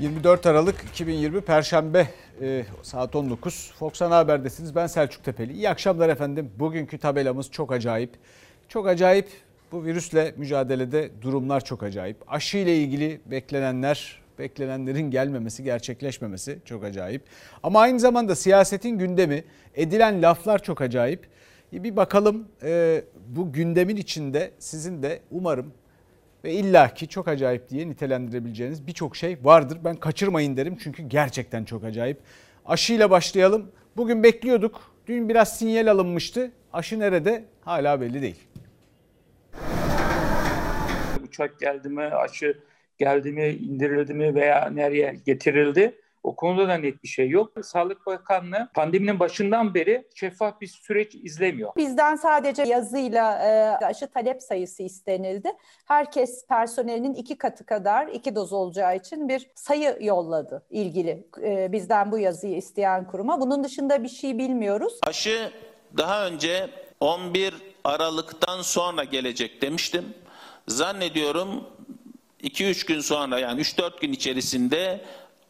24 Aralık 2020 Perşembe e, saat 19. Fox Ana Haber'desiniz. Ben Selçuk Tepeli. İyi akşamlar efendim. Bugünkü tabelamız çok acayip. Çok acayip. Bu virüsle mücadelede durumlar çok acayip. Aşı ile ilgili beklenenler, beklenenlerin gelmemesi, gerçekleşmemesi çok acayip. Ama aynı zamanda siyasetin gündemi, edilen laflar çok acayip. Bir bakalım e, bu gündemin içinde sizin de umarım ve illaki çok acayip diye nitelendirebileceğiniz birçok şey vardır. Ben kaçırmayın derim çünkü gerçekten çok acayip. Aşıyla başlayalım. Bugün bekliyorduk. Dün biraz sinyal alınmıştı. Aşı nerede? Hala belli değil. Uçak geldi mi, aşı geldi mi, indirildi mi veya nereye getirildi? O konuda da net bir şey yok. Sağlık Bakanlığı pandeminin başından beri şeffaf bir süreç izlemiyor. Bizden sadece yazıyla e, aşı talep sayısı istenildi. Herkes personelinin iki katı kadar iki doz olacağı için bir sayı yolladı ilgili e, bizden bu yazıyı isteyen kuruma. Bunun dışında bir şey bilmiyoruz. Aşı daha önce 11 Aralık'tan sonra gelecek demiştim. Zannediyorum 2-3 gün sonra yani 3-4 gün içerisinde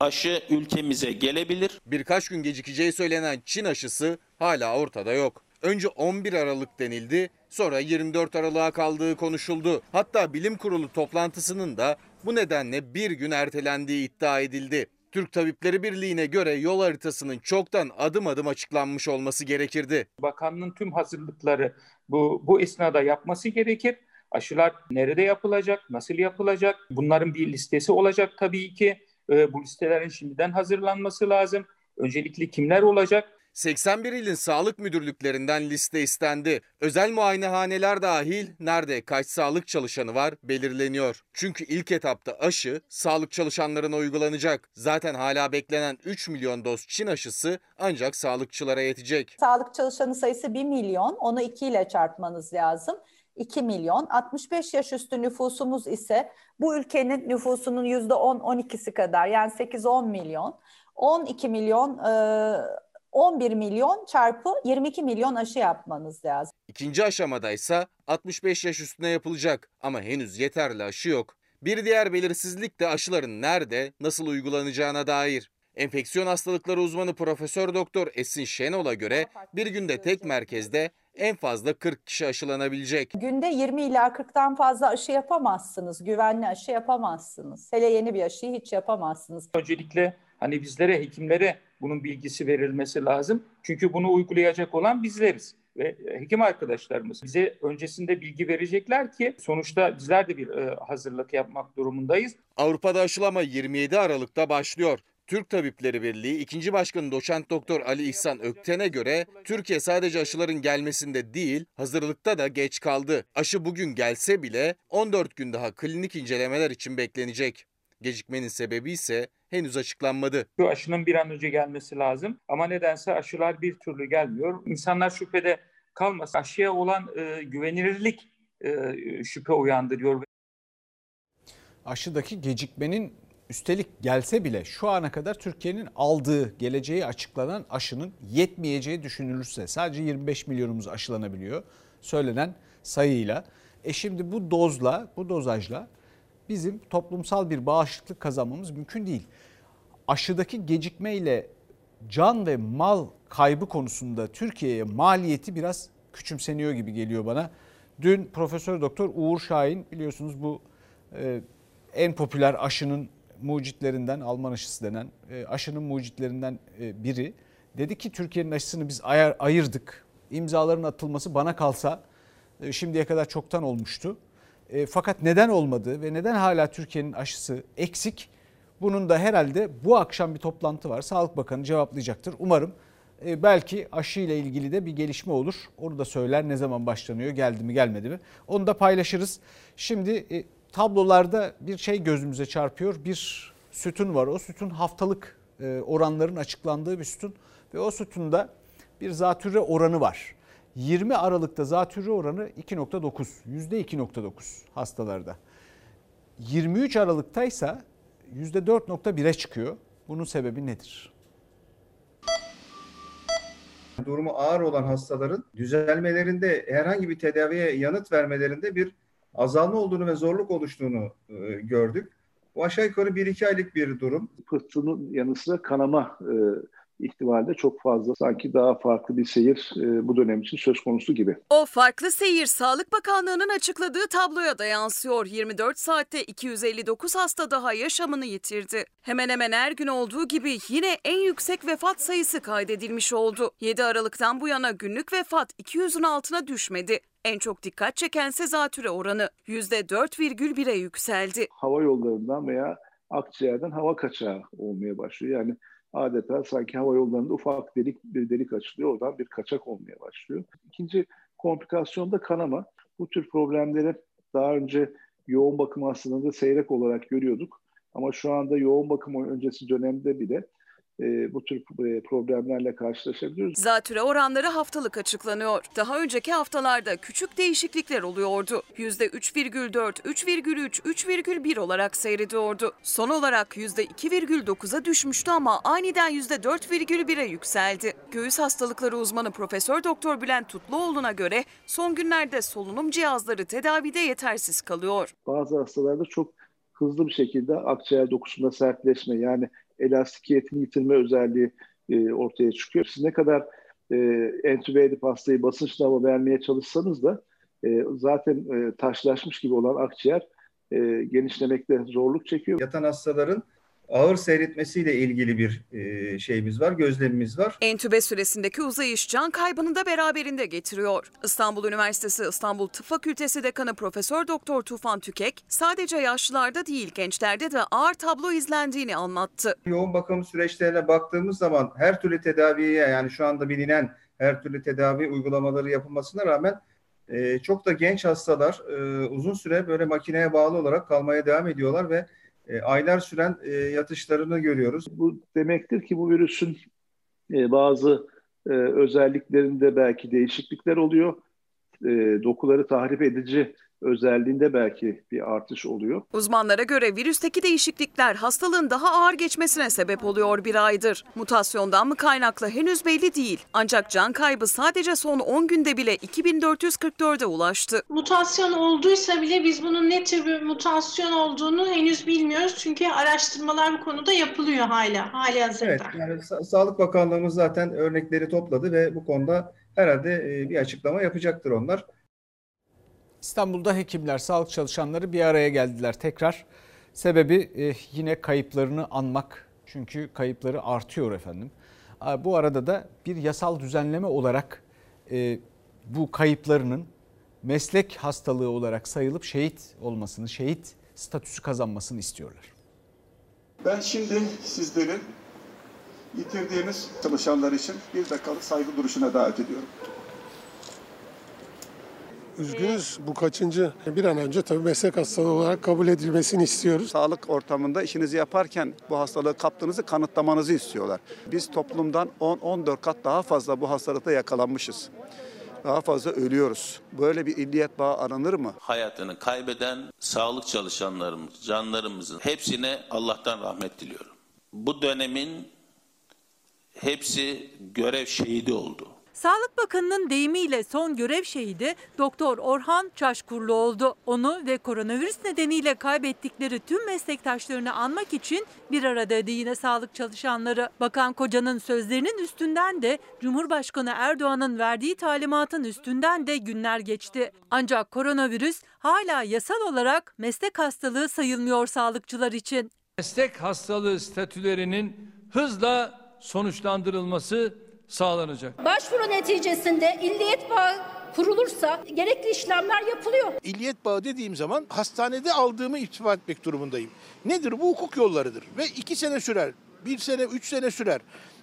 aşı ülkemize gelebilir. Birkaç gün gecikeceği söylenen Çin aşısı hala ortada yok. Önce 11 Aralık denildi, sonra 24 Aralık'a kaldığı konuşuldu. Hatta bilim kurulu toplantısının da bu nedenle bir gün ertelendiği iddia edildi. Türk Tabipleri Birliği'ne göre yol haritasının çoktan adım adım açıklanmış olması gerekirdi. Bakanlığın tüm hazırlıkları bu, bu esnada yapması gerekir. Aşılar nerede yapılacak, nasıl yapılacak? Bunların bir listesi olacak tabii ki. E, bu listelerin şimdiden hazırlanması lazım. Öncelikli kimler olacak? 81 ilin sağlık müdürlüklerinden liste istendi. Özel muayenehaneler dahil nerede kaç sağlık çalışanı var belirleniyor. Çünkü ilk etapta aşı sağlık çalışanlarına uygulanacak. Zaten hala beklenen 3 milyon doz Çin aşısı ancak sağlıkçılara yetecek. Sağlık çalışanı sayısı 1 milyon. Onu 2 ile çarpmanız lazım. 2 milyon. 65 yaş üstü nüfusumuz ise bu ülkenin nüfusunun %10-12'si kadar yani 8-10 milyon. 12 milyon 11 milyon çarpı 22 milyon aşı yapmanız lazım. İkinci aşamada ise 65 yaş üstüne yapılacak ama henüz yeterli aşı yok. Bir diğer belirsizlik de aşıların nerede, nasıl uygulanacağına dair. Enfeksiyon hastalıkları uzmanı Profesör Doktor Esin Şenol'a göre bir günde tek merkezde en fazla 40 kişi aşılanabilecek. Günde 20 ila 40'tan fazla aşı yapamazsınız. Güvenli aşı yapamazsınız. Hele yeni bir aşıyı hiç yapamazsınız. Öncelikle hani bizlere, hekimlere bunun bilgisi verilmesi lazım. Çünkü bunu uygulayacak olan bizleriz ve hekim arkadaşlarımız bize öncesinde bilgi verecekler ki sonuçta bizler de bir e, hazırlık yapmak durumundayız. Avrupa'da aşılama 27 Aralık'ta başlıyor. Türk Tabipleri Birliği 2. Başkanı Doçent Doktor Ali İhsan Ökten'e göre Türkiye sadece aşıların gelmesinde değil hazırlıkta da geç kaldı. Aşı bugün gelse bile 14 gün daha klinik incelemeler için beklenecek. Gecikmenin sebebi ise henüz açıklanmadı. Bu aşının bir an önce gelmesi lazım ama nedense aşılar bir türlü gelmiyor. İnsanlar şüphede kalmasın. Aşıya olan e, güvenilirlik e, şüphe uyandırıyor. Aşıdaki gecikmenin üstelik gelse bile şu ana kadar Türkiye'nin aldığı geleceği açıklanan aşının yetmeyeceği düşünülürse sadece 25 milyonumuz aşılanabiliyor söylenen sayıyla. E şimdi bu dozla, bu dozajla bizim toplumsal bir bağışıklık kazanmamız mümkün değil. Aşıdaki gecikmeyle can ve mal kaybı konusunda Türkiye'ye maliyeti biraz küçümseniyor gibi geliyor bana. Dün Profesör Doktor Uğur Şahin biliyorsunuz bu e, en popüler aşının mucitlerinden Alman aşısı denen e, aşının mucitlerinden e, biri dedi ki Türkiye'nin aşısını biz ayar, ayırdık. İmzaların atılması bana kalsa e, şimdiye kadar çoktan olmuştu. Fakat neden olmadı ve neden hala Türkiye'nin aşısı eksik? Bunun da herhalde bu akşam bir toplantı var. Sağlık Bakanı cevaplayacaktır. Umarım belki aşı ile ilgili de bir gelişme olur. Onu da söyler ne zaman başlanıyor, geldi mi gelmedi mi? Onu da paylaşırız. Şimdi tablolarda bir şey gözümüze çarpıyor. Bir sütun var. O sütun haftalık e, oranların açıklandığı bir sütun ve o sütunda bir zatürre oranı var. 20 Aralık'ta zatürre oranı 2.9, %2.9 hastalarda. 23 Aralık'ta ise %4.1'e çıkıyor. Bunun sebebi nedir? Durumu ağır olan hastaların düzelmelerinde herhangi bir tedaviye yanıt vermelerinde bir azalma olduğunu ve zorluk oluştuğunu e, gördük. Bu aşağı yukarı 1-2 aylık bir durum. Pıhtının yanı sıra kanama e, ihtimali de çok fazla. Sanki daha farklı bir seyir e, bu dönem için söz konusu gibi. O farklı seyir Sağlık Bakanlığı'nın açıkladığı tabloya da yansıyor. 24 saatte 259 hasta daha yaşamını yitirdi. Hemen hemen her gün olduğu gibi yine en yüksek vefat sayısı kaydedilmiş oldu. 7 Aralık'tan bu yana günlük vefat 200'ün altına düşmedi. En çok dikkat çekense zatüre oranı %4,1'e yükseldi. Hava yollarından veya akciğerden hava kaçağı olmaya başlıyor. Yani adeta sanki hava yollarında ufak delik bir delik açılıyor. Oradan bir kaçak olmaya başlıyor. İkinci komplikasyon da kanama. Bu tür problemleri daha önce yoğun bakım hastalığında seyrek olarak görüyorduk. Ama şu anda yoğun bakım öncesi dönemde bile e, bu tür e, problemlerle karşılaşabiliyoruz. Zatüre oranları haftalık açıklanıyor. Daha önceki haftalarda küçük değişiklikler oluyordu. %3,4, 3,3, 3,1 olarak seyrediyordu. Son olarak %2,9'a düşmüştü ama aniden %4,1'e yükseldi. Göğüs hastalıkları uzmanı Profesör Doktor Bülent Tutluoğlu'na göre son günlerde solunum cihazları tedavide yetersiz kalıyor. Bazı hastalarda çok hızlı bir şekilde akciğer dokusunda sertleşme yani elastikiyetini yitirme özelliği e, ortaya çıkıyor. Siz ne kadar e, entübe edip hastayı basınçlı hava vermeye çalışsanız da e, zaten e, taşlaşmış gibi olan akciğer e, genişlemekte zorluk çekiyor. Yatan hastaların ağır seyretmesiyle ilgili bir e, şeyimiz var, gözlemimiz var. Entübe süresindeki uzayış can kaybını da beraberinde getiriyor. İstanbul Üniversitesi İstanbul Tıp Fakültesi Dekanı Profesör Doktor Tufan Tükek sadece yaşlılarda değil gençlerde de ağır tablo izlendiğini anlattı. Yoğun bakım süreçlerine baktığımız zaman her türlü tedaviye yani şu anda bilinen her türlü tedavi uygulamaları yapılmasına rağmen e, çok da genç hastalar e, uzun süre böyle makineye bağlı olarak kalmaya devam ediyorlar ve e, aylar süren e, yatışlarını görüyoruz. Bu demektir ki bu virüsün e, bazı özelliklerinde belki değişiklikler oluyor. Dokuları tahrip edici özelliğinde belki bir artış oluyor. Uzmanlara göre virüsteki değişiklikler hastalığın daha ağır geçmesine sebep oluyor bir aydır. Mutasyondan mı kaynaklı henüz belli değil. Ancak can kaybı sadece son 10 günde bile 2444'e ulaştı. Mutasyon olduysa bile biz bunun ne tür bir mutasyon olduğunu henüz bilmiyoruz. Çünkü araştırmalar bu konuda yapılıyor hala, hali hazırda. Evet, yani Sa- Sağlık Bakanlığımız zaten örnekleri topladı ve bu konuda herhalde e, bir açıklama yapacaktır onlar. İstanbul'da hekimler, sağlık çalışanları bir araya geldiler tekrar. Sebebi e, yine kayıplarını anmak. Çünkü kayıpları artıyor efendim. Bu arada da bir yasal düzenleme olarak e, bu kayıplarının meslek hastalığı olarak sayılıp şehit olmasını, şehit statüsü kazanmasını istiyorlar. Ben şimdi sizlerin yitirdiğiniz çalışanlar için bir dakikalık saygı duruşuna davet ediyorum. Üzgünüz bu kaçıncı bir an önce tabii meslek hastalığı olarak kabul edilmesini istiyoruz. Sağlık ortamında işinizi yaparken bu hastalığı kaptığınızı kanıtlamanızı istiyorlar. Biz toplumdan 10-14 kat daha fazla bu hastalıkta yakalanmışız. Daha fazla ölüyoruz. Böyle bir illiyet bağı aranır mı? Hayatını kaybeden sağlık çalışanlarımız, canlarımızın hepsine Allah'tan rahmet diliyorum. Bu dönemin hepsi görev şehidi oldu. Sağlık Bakanı'nın deyimiyle son görev şehidi Doktor Orhan Çaşkurlu oldu. Onu ve koronavirüs nedeniyle kaybettikleri tüm meslektaşlarını anmak için bir aradaydı yine sağlık çalışanları. Bakan Koca'nın sözlerinin üstünden de Cumhurbaşkanı Erdoğan'ın verdiği talimatın üstünden de günler geçti. Ancak koronavirüs hala yasal olarak meslek hastalığı sayılmıyor sağlıkçılar için. Meslek hastalığı statülerinin hızla sonuçlandırılması sağlanacak. Başvuru neticesinde illiyet bağı kurulursa gerekli işlemler yapılıyor. İlliyet bağı dediğim zaman hastanede aldığımı ifade etmek durumundayım. Nedir bu hukuk yollarıdır ve iki sene sürer, bir sene, üç sene sürer.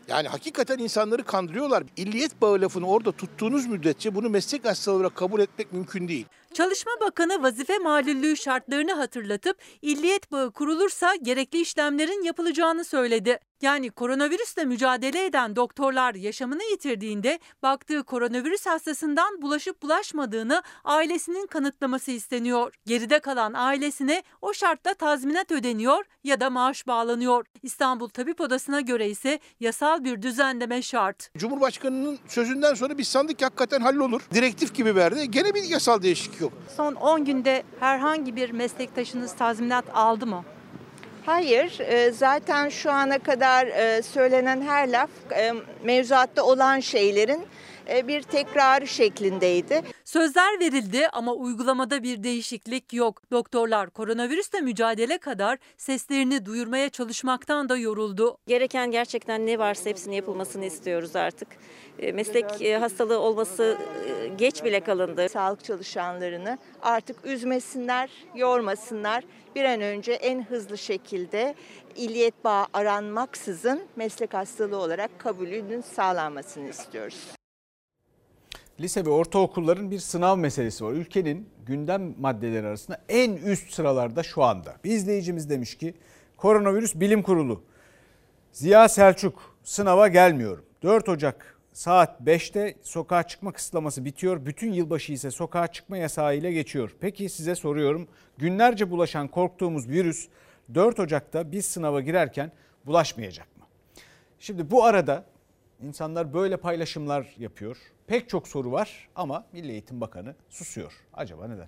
Yani hakikaten insanları kandırıyorlar. İlliyet bağı lafını orada tuttuğunuz müddetçe bunu meslek hastalığı olarak kabul etmek mümkün değil. Çalışma Bakanı vazife malullüğü şartlarını hatırlatıp illiyet bağı kurulursa gerekli işlemlerin yapılacağını söyledi. Yani koronavirüsle mücadele eden doktorlar yaşamını yitirdiğinde baktığı koronavirüs hastasından bulaşıp bulaşmadığını ailesinin kanıtlaması isteniyor. Geride kalan ailesine o şartla tazminat ödeniyor ya da maaş bağlanıyor. İstanbul Tabip Odası'na göre ise yasal bir düzenleme şart. Cumhurbaşkanının sözünden sonra biz sandık ki hakikaten hallolur. Direktif gibi verdi. Gene bir yasal değişiklik yok. Son 10 günde herhangi bir meslektaşınız tazminat aldı mı? Hayır, e, zaten şu ana kadar e, söylenen her laf e, mevzuatta olan şeylerin bir tekrarı şeklindeydi. Sözler verildi ama uygulamada bir değişiklik yok. Doktorlar koronavirüsle mücadele kadar seslerini duyurmaya çalışmaktan da yoruldu. Gereken gerçekten ne varsa hepsini yapılmasını istiyoruz artık. Meslek hastalığı olması geç bile kalındı. Sağlık çalışanlarını artık üzmesinler, yormasınlar. Bir an önce en hızlı şekilde illiyet bağı aranmaksızın meslek hastalığı olarak kabulünün sağlanmasını istiyoruz lise ve ortaokulların bir sınav meselesi var. Ülkenin gündem maddeleri arasında en üst sıralarda şu anda. Bir izleyicimiz demiş ki koronavirüs bilim kurulu. Ziya Selçuk sınava gelmiyorum. 4 Ocak saat 5'te sokağa çıkma kısıtlaması bitiyor. Bütün yılbaşı ise sokağa çıkma yasağı ile geçiyor. Peki size soruyorum. Günlerce bulaşan korktuğumuz virüs 4 Ocak'ta biz sınava girerken bulaşmayacak mı? Şimdi bu arada insanlar böyle paylaşımlar yapıyor. Pek çok soru var ama Milli Eğitim Bakanı susuyor. Acaba neden?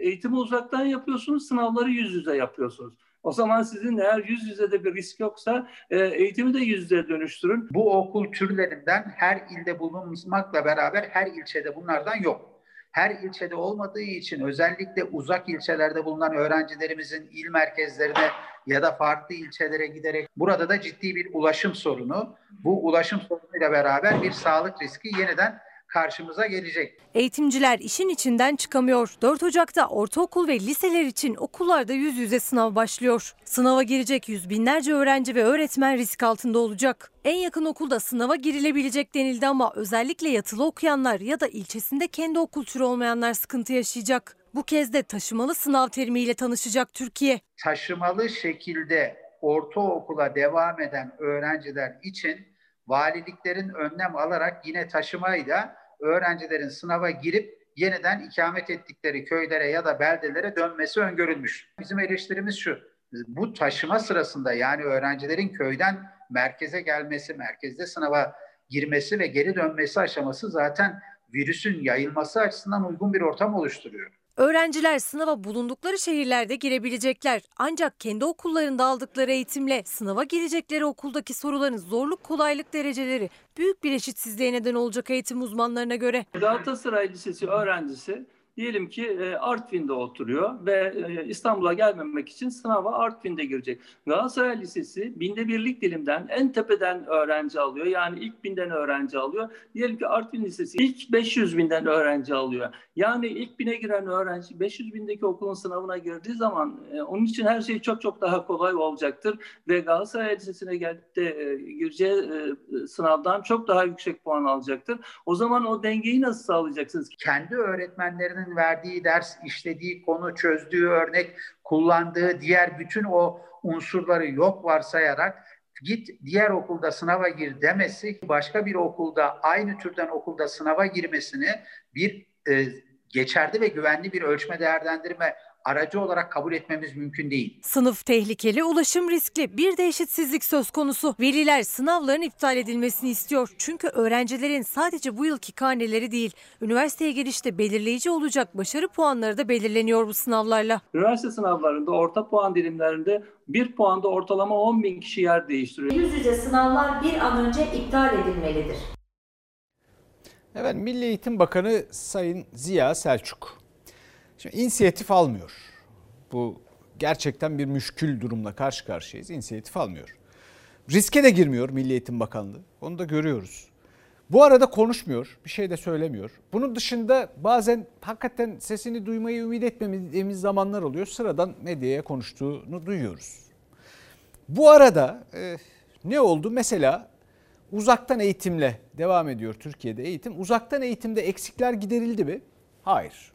Eğitimi uzaktan yapıyorsunuz, sınavları yüz yüze yapıyorsunuz. O zaman sizin eğer yüz yüze de bir risk yoksa e, eğitimi de yüz yüze dönüştürün. Bu okul türlerinden her ilde bulunmakla beraber her ilçede bunlardan yok. Her ilçede olmadığı için özellikle uzak ilçelerde bulunan öğrencilerimizin il merkezlerine ya da farklı ilçelere giderek burada da ciddi bir ulaşım sorunu. Bu ulaşım sorunuyla beraber bir sağlık riski yeniden karşımıza gelecek. Eğitimciler işin içinden çıkamıyor. 4 Ocak'ta ortaokul ve liseler için okullarda yüz yüze sınav başlıyor. Sınava girecek yüz binlerce öğrenci ve öğretmen risk altında olacak. En yakın okulda sınava girilebilecek denildi ama özellikle yatılı okuyanlar ya da ilçesinde kendi okul türü olmayanlar sıkıntı yaşayacak. Bu kez de taşımalı sınav terimiyle tanışacak Türkiye. Taşımalı şekilde ortaokula devam eden öğrenciler için valiliklerin önlem alarak yine taşımayla öğrencilerin sınava girip yeniden ikamet ettikleri köylere ya da beldelere dönmesi öngörülmüş. Bizim eleştirimiz şu, bu taşıma sırasında yani öğrencilerin köyden merkeze gelmesi, merkezde sınava girmesi ve geri dönmesi aşaması zaten virüsün yayılması açısından uygun bir ortam oluşturuyor. Öğrenciler sınava bulundukları şehirlerde girebilecekler. Ancak kendi okullarında aldıkları eğitimle sınava girecekleri okuldaki soruların zorluk kolaylık dereceleri büyük bir eşitsizliğe neden olacak eğitim uzmanlarına göre. Galatasaray Lisesi öğrencisi diyelim ki e, Artvin'de oturuyor ve e, İstanbul'a gelmemek için sınava Artvin'de girecek. Galatasaray Lisesi binde birlik dilimden en tepeden öğrenci alıyor. Yani ilk binden öğrenci alıyor. Diyelim ki Artvin Lisesi ilk 500 binden öğrenci alıyor. Yani ilk bine giren öğrenci 500 bindeki okulun sınavına girdiği zaman e, onun için her şey çok çok daha kolay olacaktır. Ve Galatasaray Lisesi'ne gelip de gireceği sınavdan çok daha yüksek puan alacaktır. O zaman o dengeyi nasıl sağlayacaksınız? Kendi öğretmenlerinin öğretmenin verdiği ders, işlediği konu, çözdüğü örnek, kullandığı diğer bütün o unsurları yok varsayarak git diğer okulda sınava gir demesi başka bir okulda aynı türden okulda sınava girmesini bir e, geçerli ve güvenli bir ölçme değerlendirme aracı olarak kabul etmemiz mümkün değil. Sınıf tehlikeli, ulaşım riskli. Bir de eşitsizlik söz konusu. Veliler sınavların iptal edilmesini istiyor. Çünkü öğrencilerin sadece bu yılki karneleri değil, üniversiteye girişte belirleyici olacak başarı puanları da belirleniyor bu sınavlarla. Üniversite sınavlarında orta puan dilimlerinde bir puanda ortalama 10 bin kişi yer değiştiriyor. Yüz yüze sınavlar bir an önce iptal edilmelidir. Evet Milli Eğitim Bakanı Sayın Ziya Selçuk Şimdi inisiyatif almıyor. Bu gerçekten bir müşkül durumla karşı karşıyayız. İnisiyatif almıyor. Riske de girmiyor Milli Eğitim Bakanlığı. Onu da görüyoruz. Bu arada konuşmuyor, bir şey de söylemiyor. Bunun dışında bazen hakikaten sesini duymayı ümit etmediğimiz zamanlar oluyor. Sıradan medyaya konuştuğunu duyuyoruz. Bu arada e, ne oldu? Mesela uzaktan eğitimle devam ediyor Türkiye'de eğitim. Uzaktan eğitimde eksikler giderildi mi? Hayır.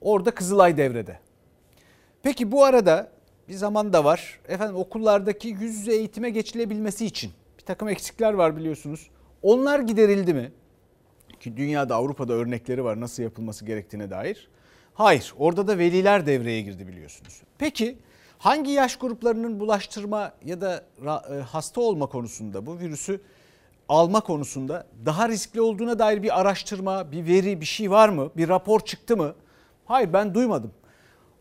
Orada Kızılay devrede. Peki bu arada bir zaman da var. Efendim okullardaki yüz yüze eğitime geçilebilmesi için bir takım eksikler var biliyorsunuz. Onlar giderildi mi? Ki dünyada Avrupa'da örnekleri var nasıl yapılması gerektiğine dair. Hayır orada da veliler devreye girdi biliyorsunuz. Peki hangi yaş gruplarının bulaştırma ya da e, hasta olma konusunda bu virüsü alma konusunda daha riskli olduğuna dair bir araştırma, bir veri, bir şey var mı? Bir rapor çıktı mı? Hayır ben duymadım.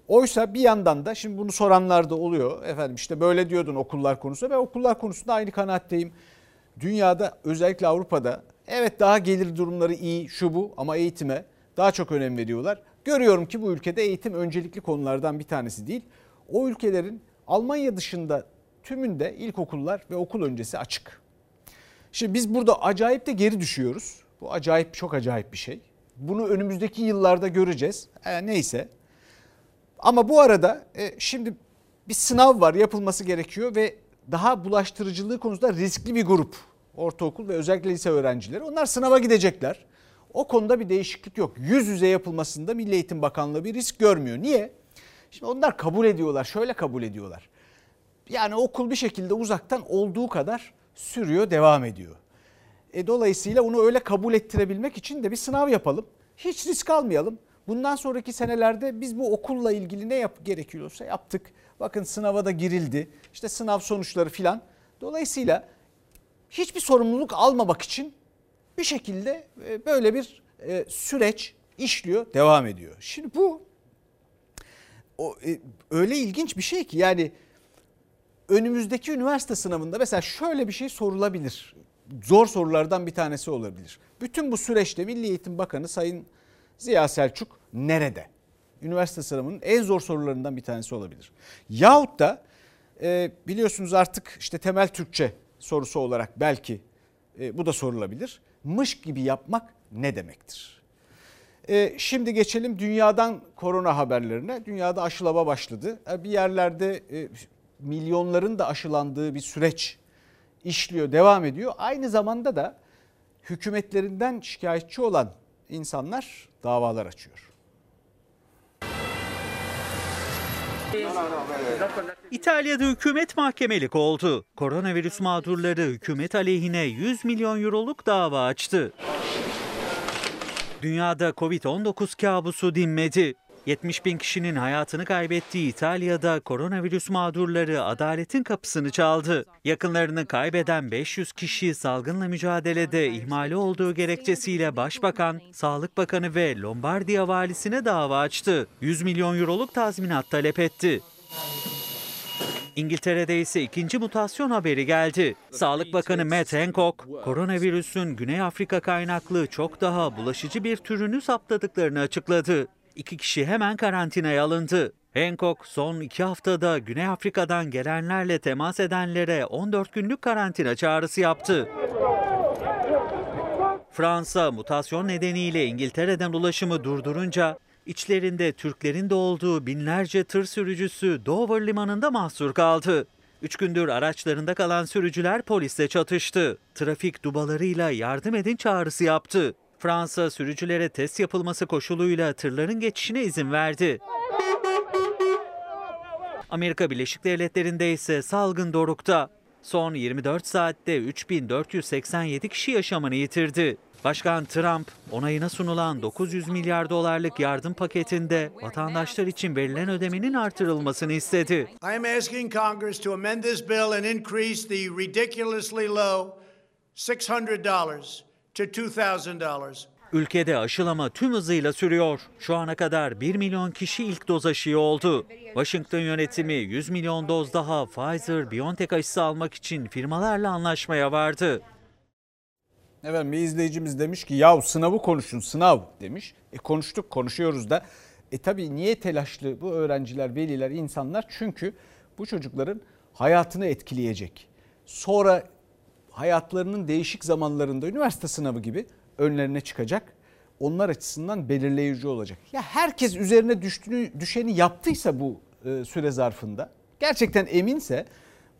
Oysa bir yandan da şimdi bunu soranlar da oluyor. Efendim işte böyle diyordun okullar konusunda. Ben okullar konusunda aynı kanaatteyim. Dünyada özellikle Avrupa'da evet daha gelir durumları iyi şu bu ama eğitime daha çok önem veriyorlar. Görüyorum ki bu ülkede eğitim öncelikli konulardan bir tanesi değil. O ülkelerin Almanya dışında tümünde ilkokullar ve okul öncesi açık. Şimdi biz burada acayip de geri düşüyoruz. Bu acayip çok acayip bir şey. Bunu önümüzdeki yıllarda göreceğiz. E, neyse. Ama bu arada e, şimdi bir sınav var yapılması gerekiyor ve daha bulaştırıcılığı konusunda riskli bir grup. Ortaokul ve özellikle lise öğrencileri. Onlar sınava gidecekler. O konuda bir değişiklik yok. Yüz yüze yapılmasında Milli Eğitim Bakanlığı bir risk görmüyor. Niye? Şimdi onlar kabul ediyorlar. Şöyle kabul ediyorlar. Yani okul bir şekilde uzaktan olduğu kadar sürüyor, devam ediyor. E, dolayısıyla onu öyle kabul ettirebilmek için de bir sınav yapalım. Hiç risk almayalım. Bundan sonraki senelerde biz bu okulla ilgili ne yap gerekiyorsa yaptık. Bakın sınava da girildi. İşte sınav sonuçları filan. Dolayısıyla hiçbir sorumluluk almamak için bir şekilde e, böyle bir e, süreç işliyor, devam ediyor. Şimdi bu o, e, öyle ilginç bir şey ki yani önümüzdeki üniversite sınavında mesela şöyle bir şey sorulabilir. Zor sorulardan bir tanesi olabilir. Bütün bu süreçte Milli Eğitim Bakanı Sayın Ziya Selçuk nerede? Üniversite sınavının en zor sorularından bir tanesi olabilir. Yahut da e, biliyorsunuz artık işte temel Türkçe sorusu olarak belki e, bu da sorulabilir. Mış gibi yapmak ne demektir? E, şimdi geçelim dünyadan korona haberlerine. Dünyada aşılama başladı. E, bir yerlerde e, milyonların da aşılandığı bir süreç işliyor, devam ediyor. Aynı zamanda da hükümetlerinden şikayetçi olan insanlar davalar açıyor. İtalya'da hükümet mahkemelik oldu. Koronavirüs mağdurları hükümet aleyhine 100 milyon euroluk dava açtı. Dünyada Covid-19 kabusu dinmedi. 70 bin kişinin hayatını kaybettiği İtalya'da koronavirüs mağdurları adaletin kapısını çaldı. Yakınlarını kaybeden 500 kişi salgınla mücadelede ihmali olduğu gerekçesiyle Başbakan, Sağlık Bakanı ve Lombardiya valisine dava açtı. 100 milyon euroluk tazminat talep etti. İngiltere'de ise ikinci mutasyon haberi geldi. Sağlık Bakanı Matt Hancock, koronavirüsün Güney Afrika kaynaklı çok daha bulaşıcı bir türünü saptadıklarını açıkladı. İki kişi hemen karantinaya alındı. Hancock son iki haftada Güney Afrika'dan gelenlerle temas edenlere 14 günlük karantina çağrısı yaptı. Fransa mutasyon nedeniyle İngiltere'den ulaşımı durdurunca içlerinde Türklerin de olduğu binlerce tır sürücüsü Dover limanında mahsur kaldı. Üç gündür araçlarında kalan sürücüler polisle çatıştı. Trafik dubalarıyla yardım edin çağrısı yaptı. Fransa sürücülere test yapılması koşuluyla tırların geçişine izin verdi. Amerika Birleşik Devletleri'nde ise salgın dorukta. Son 24 saatte 3487 kişi yaşamını yitirdi. Başkan Trump onayına sunulan 900 milyar dolarlık yardım paketinde vatandaşlar için verilen ödemenin artırılmasını istedi. I am asking Congress to amend this bill and increase the ridiculously low $600 to $2,000. Ülkede aşılama tüm hızıyla sürüyor. Şu ana kadar 1 milyon kişi ilk doz aşıyı oldu. Washington yönetimi 100 milyon doz daha Pfizer-BioNTech aşısı almak için firmalarla anlaşmaya vardı. Evet bir izleyicimiz demiş ki yahu sınavı konuşun sınav demiş. E konuştuk konuşuyoruz da. E tabi niye telaşlı bu öğrenciler, veliler, insanlar? Çünkü bu çocukların hayatını etkileyecek. Sonra hayatlarının değişik zamanlarında üniversite sınavı gibi önlerine çıkacak. Onlar açısından belirleyici olacak. Ya herkes üzerine düştüğünü, düşeni yaptıysa bu e, süre zarfında gerçekten eminse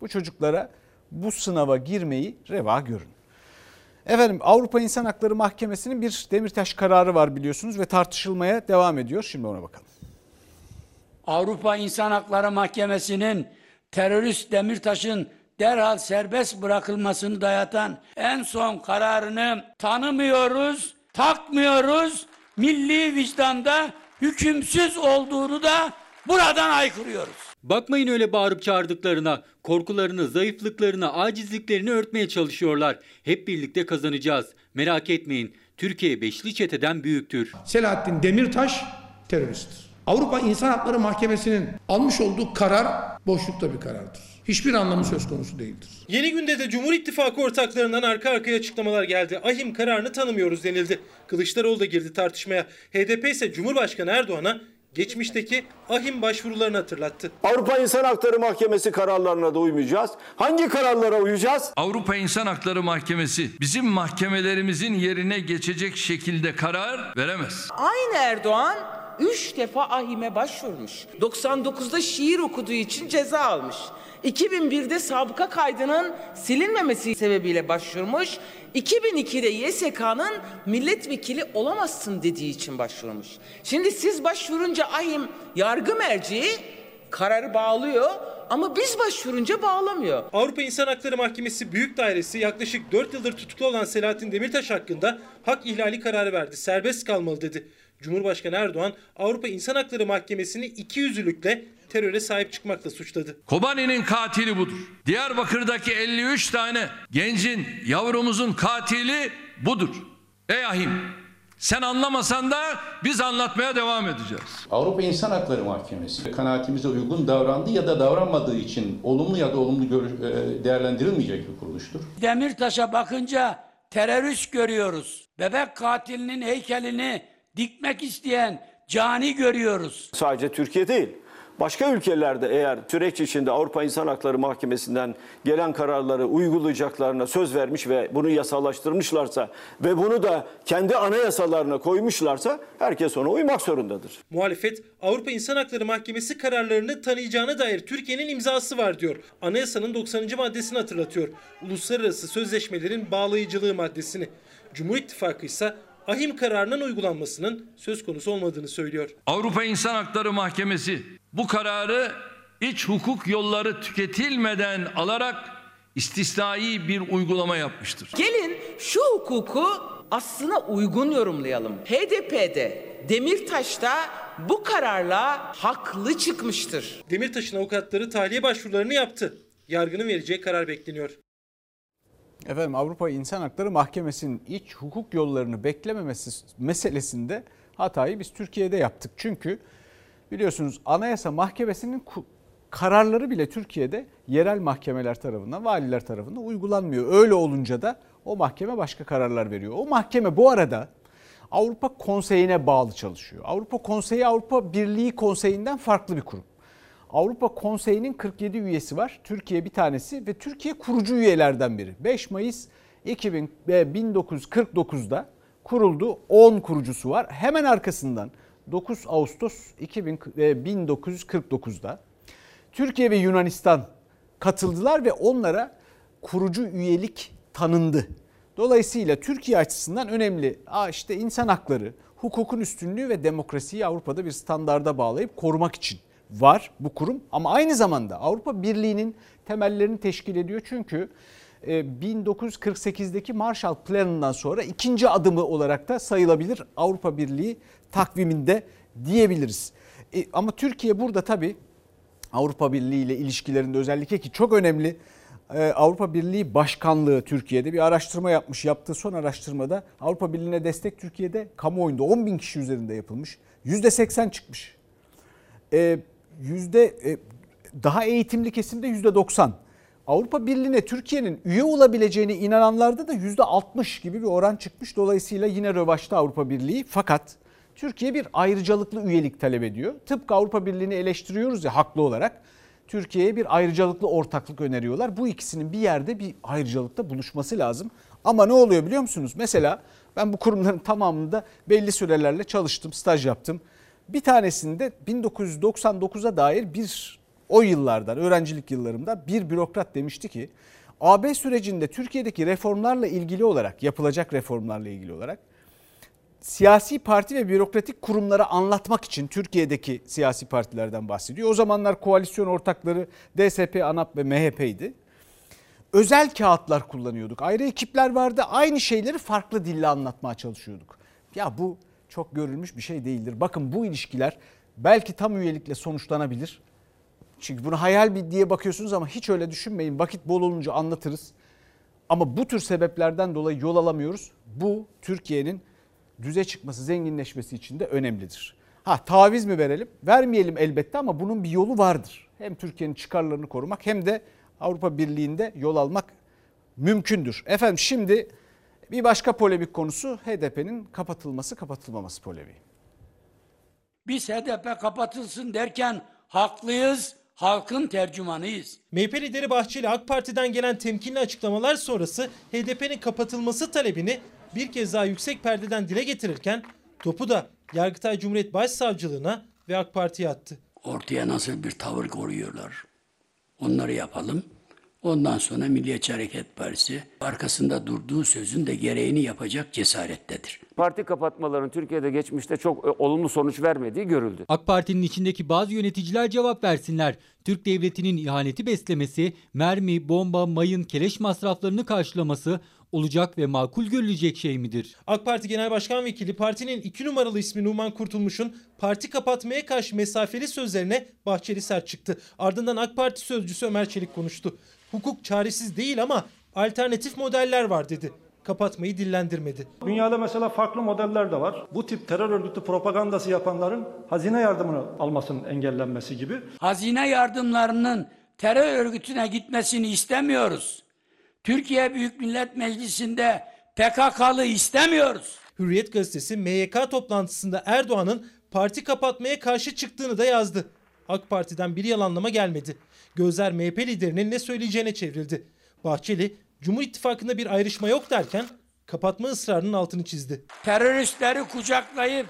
bu çocuklara bu sınava girmeyi reva görün. Efendim Avrupa İnsan Hakları Mahkemesi'nin bir Demirtaş kararı var biliyorsunuz ve tartışılmaya devam ediyor. Şimdi ona bakalım. Avrupa İnsan Hakları Mahkemesi'nin terörist Demirtaş'ın derhal serbest bırakılmasını dayatan en son kararını tanımıyoruz, takmıyoruz. Milli vicdanda hükümsüz olduğunu da buradan aykırıyoruz. Bakmayın öyle bağırıp çağırdıklarına, korkularını, zayıflıklarını, acizliklerini örtmeye çalışıyorlar. Hep birlikte kazanacağız. Merak etmeyin. Türkiye beşli çeteden büyüktür. Selahattin Demirtaş teröristtir. Avrupa İnsan Hakları Mahkemesi'nin almış olduğu karar boşlukta bir karardır. Hiçbir anlamı söz konusu değildir. Yeni günde de Cumhur İttifakı ortaklarından arka arkaya açıklamalar geldi. Ahim kararını tanımıyoruz denildi. Kılıçdaroğlu da girdi tartışmaya. HDP ise Cumhurbaşkanı Erdoğan'a geçmişteki ahim başvurularını hatırlattı. Avrupa İnsan Hakları Mahkemesi kararlarına da uymayacağız. Hangi kararlara uyacağız? Avrupa İnsan Hakları Mahkemesi bizim mahkemelerimizin yerine geçecek şekilde karar veremez. Aynı Erdoğan 3 defa ahime başvurmuş. 99'da şiir okuduğu için ceza almış. 2001'de sabıka kaydının silinmemesi sebebiyle başvurmuş. 2002'de YSK'nın milletvekili olamazsın dediği için başvurmuş. Şimdi siz başvurunca ahim yargı merciği kararı bağlıyor ama biz başvurunca bağlamıyor. Avrupa İnsan Hakları Mahkemesi Büyük Dairesi yaklaşık 4 yıldır tutuklu olan Selahattin Demirtaş hakkında hak ihlali kararı verdi. Serbest kalmalı dedi. Cumhurbaşkanı Erdoğan Avrupa İnsan Hakları Mahkemesi'ni iki yüzlülükle teröre sahip çıkmakla suçladı. Kobani'nin katili budur. Diyarbakır'daki 53 tane gencin, yavrumuzun katili budur. Ey ahim sen anlamasan da biz anlatmaya devam edeceğiz. Avrupa İnsan Hakları Mahkemesi kanaatimize uygun davrandı ya da davranmadığı için olumlu ya da olumlu e, değerlendirilmeyecek bir kuruluştur. Demirtaş'a bakınca terörist görüyoruz. Bebek katilinin heykelini dikmek isteyen cani görüyoruz. Sadece Türkiye değil. Başka ülkelerde eğer süreç içinde Avrupa İnsan Hakları Mahkemesi'nden gelen kararları uygulayacaklarına söz vermiş ve bunu yasallaştırmışlarsa ve bunu da kendi anayasalarına koymuşlarsa herkes ona uymak zorundadır. Muhalefet Avrupa İnsan Hakları Mahkemesi kararlarını tanıyacağına dair Türkiye'nin imzası var diyor. Anayasanın 90. maddesini hatırlatıyor. Uluslararası sözleşmelerin bağlayıcılığı maddesini. Cumhur İttifakı ise ahim kararının uygulanmasının söz konusu olmadığını söylüyor. Avrupa İnsan Hakları Mahkemesi bu kararı iç hukuk yolları tüketilmeden alarak istisnai bir uygulama yapmıştır. Gelin şu hukuku aslına uygun yorumlayalım. HDP'de Demirtaş'ta bu kararla haklı çıkmıştır. Demirtaş'ın avukatları tahliye başvurularını yaptı. Yargının vereceği karar bekleniyor. Efendim Avrupa İnsan Hakları Mahkemesi'nin iç hukuk yollarını beklememesi meselesinde hatayı biz Türkiye'de yaptık. Çünkü biliyorsunuz Anayasa Mahkemesi'nin kararları bile Türkiye'de yerel mahkemeler tarafından, valiler tarafından uygulanmıyor. Öyle olunca da o mahkeme başka kararlar veriyor. O mahkeme bu arada Avrupa Konseyi'ne bağlı çalışıyor. Avrupa Konseyi Avrupa Birliği Konseyi'nden farklı bir kurum. Avrupa Konseyi'nin 47 üyesi var. Türkiye bir tanesi ve Türkiye kurucu üyelerden biri. 5 Mayıs 2000, 1949'da kuruldu. 10 kurucusu var. Hemen arkasından 9 Ağustos 2000, 1949'da Türkiye ve Yunanistan katıldılar ve onlara kurucu üyelik tanındı. Dolayısıyla Türkiye açısından önemli. Aa işte insan hakları, hukukun üstünlüğü ve demokrasiyi Avrupa'da bir standarda bağlayıp korumak için var bu kurum ama aynı zamanda Avrupa Birliği'nin temellerini teşkil ediyor. Çünkü 1948'deki Marshall Planı'ndan sonra ikinci adımı olarak da sayılabilir Avrupa Birliği takviminde diyebiliriz. E, ama Türkiye burada tabii Avrupa Birliği ile ilişkilerinde özellikle ki çok önemli Avrupa Birliği Başkanlığı Türkiye'de bir araştırma yapmış. Yaptığı son araştırmada Avrupa Birliği'ne destek Türkiye'de kamuoyunda 10 bin kişi üzerinde yapılmış. %80 çıkmış. Yüzde daha eğitimli kesimde yüzde 90. Avrupa Birliği'ne Türkiye'nin üye olabileceğine inananlarda da yüzde 60 gibi bir oran çıkmış. Dolayısıyla yine rövaşta Avrupa Birliği. Fakat Türkiye bir ayrıcalıklı üyelik talep ediyor. Tıpkı Avrupa Birliği'ni eleştiriyoruz ya haklı olarak. Türkiye'ye bir ayrıcalıklı ortaklık öneriyorlar. Bu ikisinin bir yerde bir ayrıcalıkta buluşması lazım. Ama ne oluyor biliyor musunuz? Mesela ben bu kurumların tamamında belli sürelerle çalıştım, staj yaptım. Bir tanesinde 1999'a dair bir o yıllardan, öğrencilik yıllarımda bir bürokrat demişti ki AB sürecinde Türkiye'deki reformlarla ilgili olarak, yapılacak reformlarla ilgili olarak siyasi parti ve bürokratik kurumlara anlatmak için Türkiye'deki siyasi partilerden bahsediyor. O zamanlar koalisyon ortakları DSP, ANAP ve MHP'ydi. Özel kağıtlar kullanıyorduk. Ayrı ekipler vardı. Aynı şeyleri farklı dille anlatmaya çalışıyorduk. Ya bu çok görülmüş bir şey değildir. Bakın bu ilişkiler belki tam üyelikle sonuçlanabilir. Çünkü bunu hayal bir diye bakıyorsunuz ama hiç öyle düşünmeyin. Vakit bol olunca anlatırız. Ama bu tür sebeplerden dolayı yol alamıyoruz. Bu Türkiye'nin düze çıkması, zenginleşmesi için de önemlidir. Ha taviz mi verelim? Vermeyelim elbette ama bunun bir yolu vardır. Hem Türkiye'nin çıkarlarını korumak hem de Avrupa Birliği'nde yol almak mümkündür. Efendim şimdi bir başka polemik konusu HDP'nin kapatılması kapatılmaması polemiği. Biz HDP kapatılsın derken haklıyız, halkın tercümanıyız. MHP lideri Bahçeli AK Parti'den gelen temkinli açıklamalar sonrası HDP'nin kapatılması talebini bir kez daha yüksek perdeden dile getirirken topu da Yargıtay Cumhuriyet Başsavcılığına ve AK Parti'ye attı. Ortaya nasıl bir tavır koruyorlar? Onları yapalım. Ondan sonra Milliyetçi Hareket Partisi arkasında durduğu sözün de gereğini yapacak cesarettedir. Parti kapatmaların Türkiye'de geçmişte çok e, olumlu sonuç vermediği görüldü. AK Parti'nin içindeki bazı yöneticiler cevap versinler. Türk devletinin ihaneti beslemesi, mermi, bomba, mayın, keleş masraflarını karşılaması olacak ve makul görülecek şey midir? AK Parti Genel Başkan Vekili partinin 2 numaralı ismi Numan Kurtulmuş'un parti kapatmaya karşı mesafeli sözlerine Bahçeli sert çıktı. Ardından AK Parti sözcüsü Ömer Çelik konuştu. Hukuk çaresiz değil ama alternatif modeller var dedi. Kapatmayı dillendirmedi. Dünyada mesela farklı modeller de var. Bu tip terör örgütü propagandası yapanların hazine yardımını almasının engellenmesi gibi. Hazine yardımlarının terör örgütüne gitmesini istemiyoruz. Türkiye Büyük Millet Meclisi'nde PKK'lı istemiyoruz. Hürriyet gazetesi MYK toplantısında Erdoğan'ın parti kapatmaya karşı çıktığını da yazdı. AK Parti'den bir yalanlama gelmedi. Gözler MHP liderinin ne söyleyeceğine çevrildi. Bahçeli, Cumhur İttifakı'nda bir ayrışma yok derken kapatma ısrarının altını çizdi. Teröristleri kucaklayıp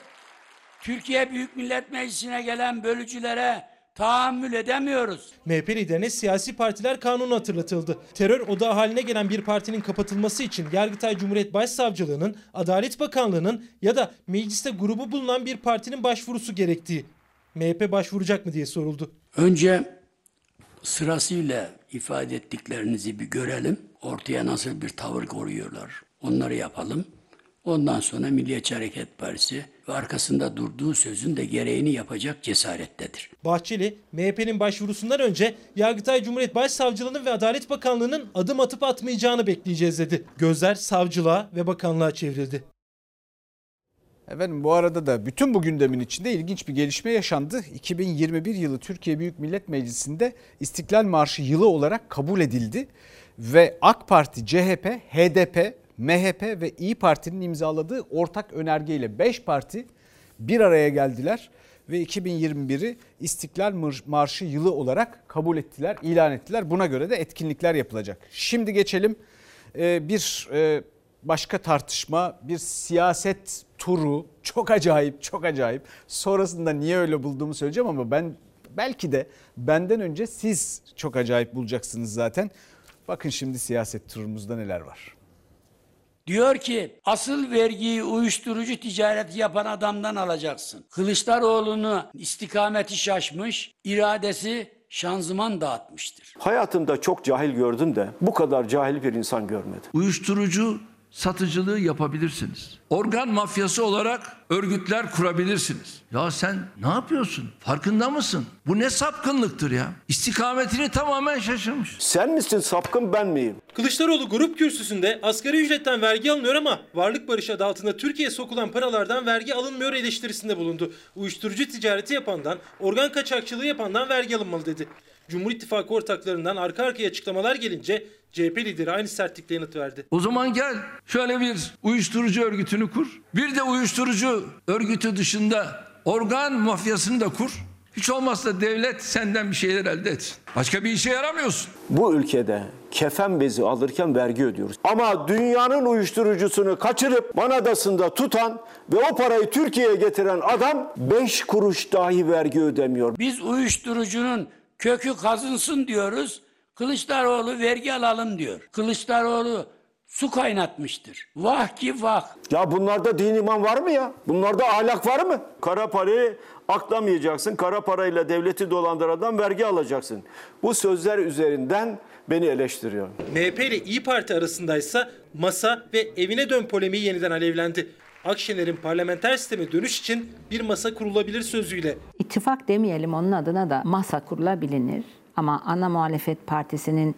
Türkiye Büyük Millet Meclisi'ne gelen bölücülere tahammül edemiyoruz. MHP liderine siyasi partiler kanunu hatırlatıldı. Terör odağı haline gelen bir partinin kapatılması için Yargıtay Cumhuriyet Başsavcılığı'nın, Adalet Bakanlığı'nın ya da mecliste grubu bulunan bir partinin başvurusu gerektiği. MHP başvuracak mı diye soruldu. Önce sırasıyla ifade ettiklerinizi bir görelim. Ortaya nasıl bir tavır koruyorlar. Onları yapalım. Ondan sonra Milliyetçi Hareket Partisi ve arkasında durduğu sözün de gereğini yapacak cesarettedir. Bahçeli, MHP'nin başvurusundan önce Yargıtay Cumhuriyet Başsavcılığı'nın ve Adalet Bakanlığı'nın adım atıp atmayacağını bekleyeceğiz dedi. Gözler savcılığa ve bakanlığa çevrildi. Efendim bu arada da bütün bu gündemin içinde ilginç bir gelişme yaşandı. 2021 yılı Türkiye Büyük Millet Meclisi'nde İstiklal Marşı yılı olarak kabul edildi. Ve AK Parti, CHP, HDP, MHP ve İyi Parti'nin imzaladığı ortak önergeyle 5 parti bir araya geldiler ve 2021'i İstiklal Marşı yılı olarak kabul ettiler, ilan ettiler. Buna göre de etkinlikler yapılacak. Şimdi geçelim bir başka tartışma, bir siyaset turu. Çok acayip, çok acayip. Sonrasında niye öyle bulduğumu söyleyeceğim ama ben belki de benden önce siz çok acayip bulacaksınız zaten. Bakın şimdi siyaset turumuzda neler var. Diyor ki asıl vergiyi uyuşturucu ticareti yapan adamdan alacaksın. Kılıçdaroğlu'nu istikameti şaşmış, iradesi şanzıman dağıtmıştır. Hayatımda çok cahil gördüm de bu kadar cahil bir insan görmedim. Uyuşturucu satıcılığı yapabilirsiniz. Organ mafyası olarak örgütler kurabilirsiniz. Ya sen ne yapıyorsun? Farkında mısın? Bu ne sapkınlıktır ya? İstikametini tamamen şaşırmış. Sen misin sapkın ben miyim? Kılıçdaroğlu grup kürsüsünde asgari ücretten vergi alınıyor ama varlık barışı adı altında Türkiye'ye sokulan paralardan vergi alınmıyor eleştirisinde bulundu. Uyuşturucu ticareti yapandan, organ kaçakçılığı yapandan vergi alınmalı dedi. Cumhur İttifakı ortaklarından arka arkaya açıklamalar gelince CHP lideri aynı sertlikle yanıt verdi. O zaman gel şöyle bir uyuşturucu örgütünü kur. Bir de uyuşturucu örgütü dışında organ mafyasını da kur. Hiç olmazsa devlet senden bir şeyler elde etsin. Başka bir işe yaramıyorsun. Bu ülkede kefen bezi alırken vergi ödüyoruz. Ama dünyanın uyuşturucusunu kaçırıp Manadası'nda tutan ve o parayı Türkiye'ye getiren adam 5 kuruş dahi vergi ödemiyor. Biz uyuşturucunun kökü kazınsın diyoruz. Kılıçdaroğlu vergi alalım diyor. Kılıçdaroğlu su kaynatmıştır. Vah ki vah. Ya bunlarda din iman var mı ya? Bunlarda ahlak var mı? Kara parayı aklamayacaksın. Kara parayla devleti dolandıradan vergi alacaksın. Bu sözler üzerinden beni eleştiriyor. MHP ile İyi Parti arasındaysa masa ve evine dön polemiği yeniden alevlendi. Akşener'in parlamenter sisteme dönüş için bir masa kurulabilir sözüyle. İttifak demeyelim onun adına da masa kurulabilir. Ama ana muhalefet partisinin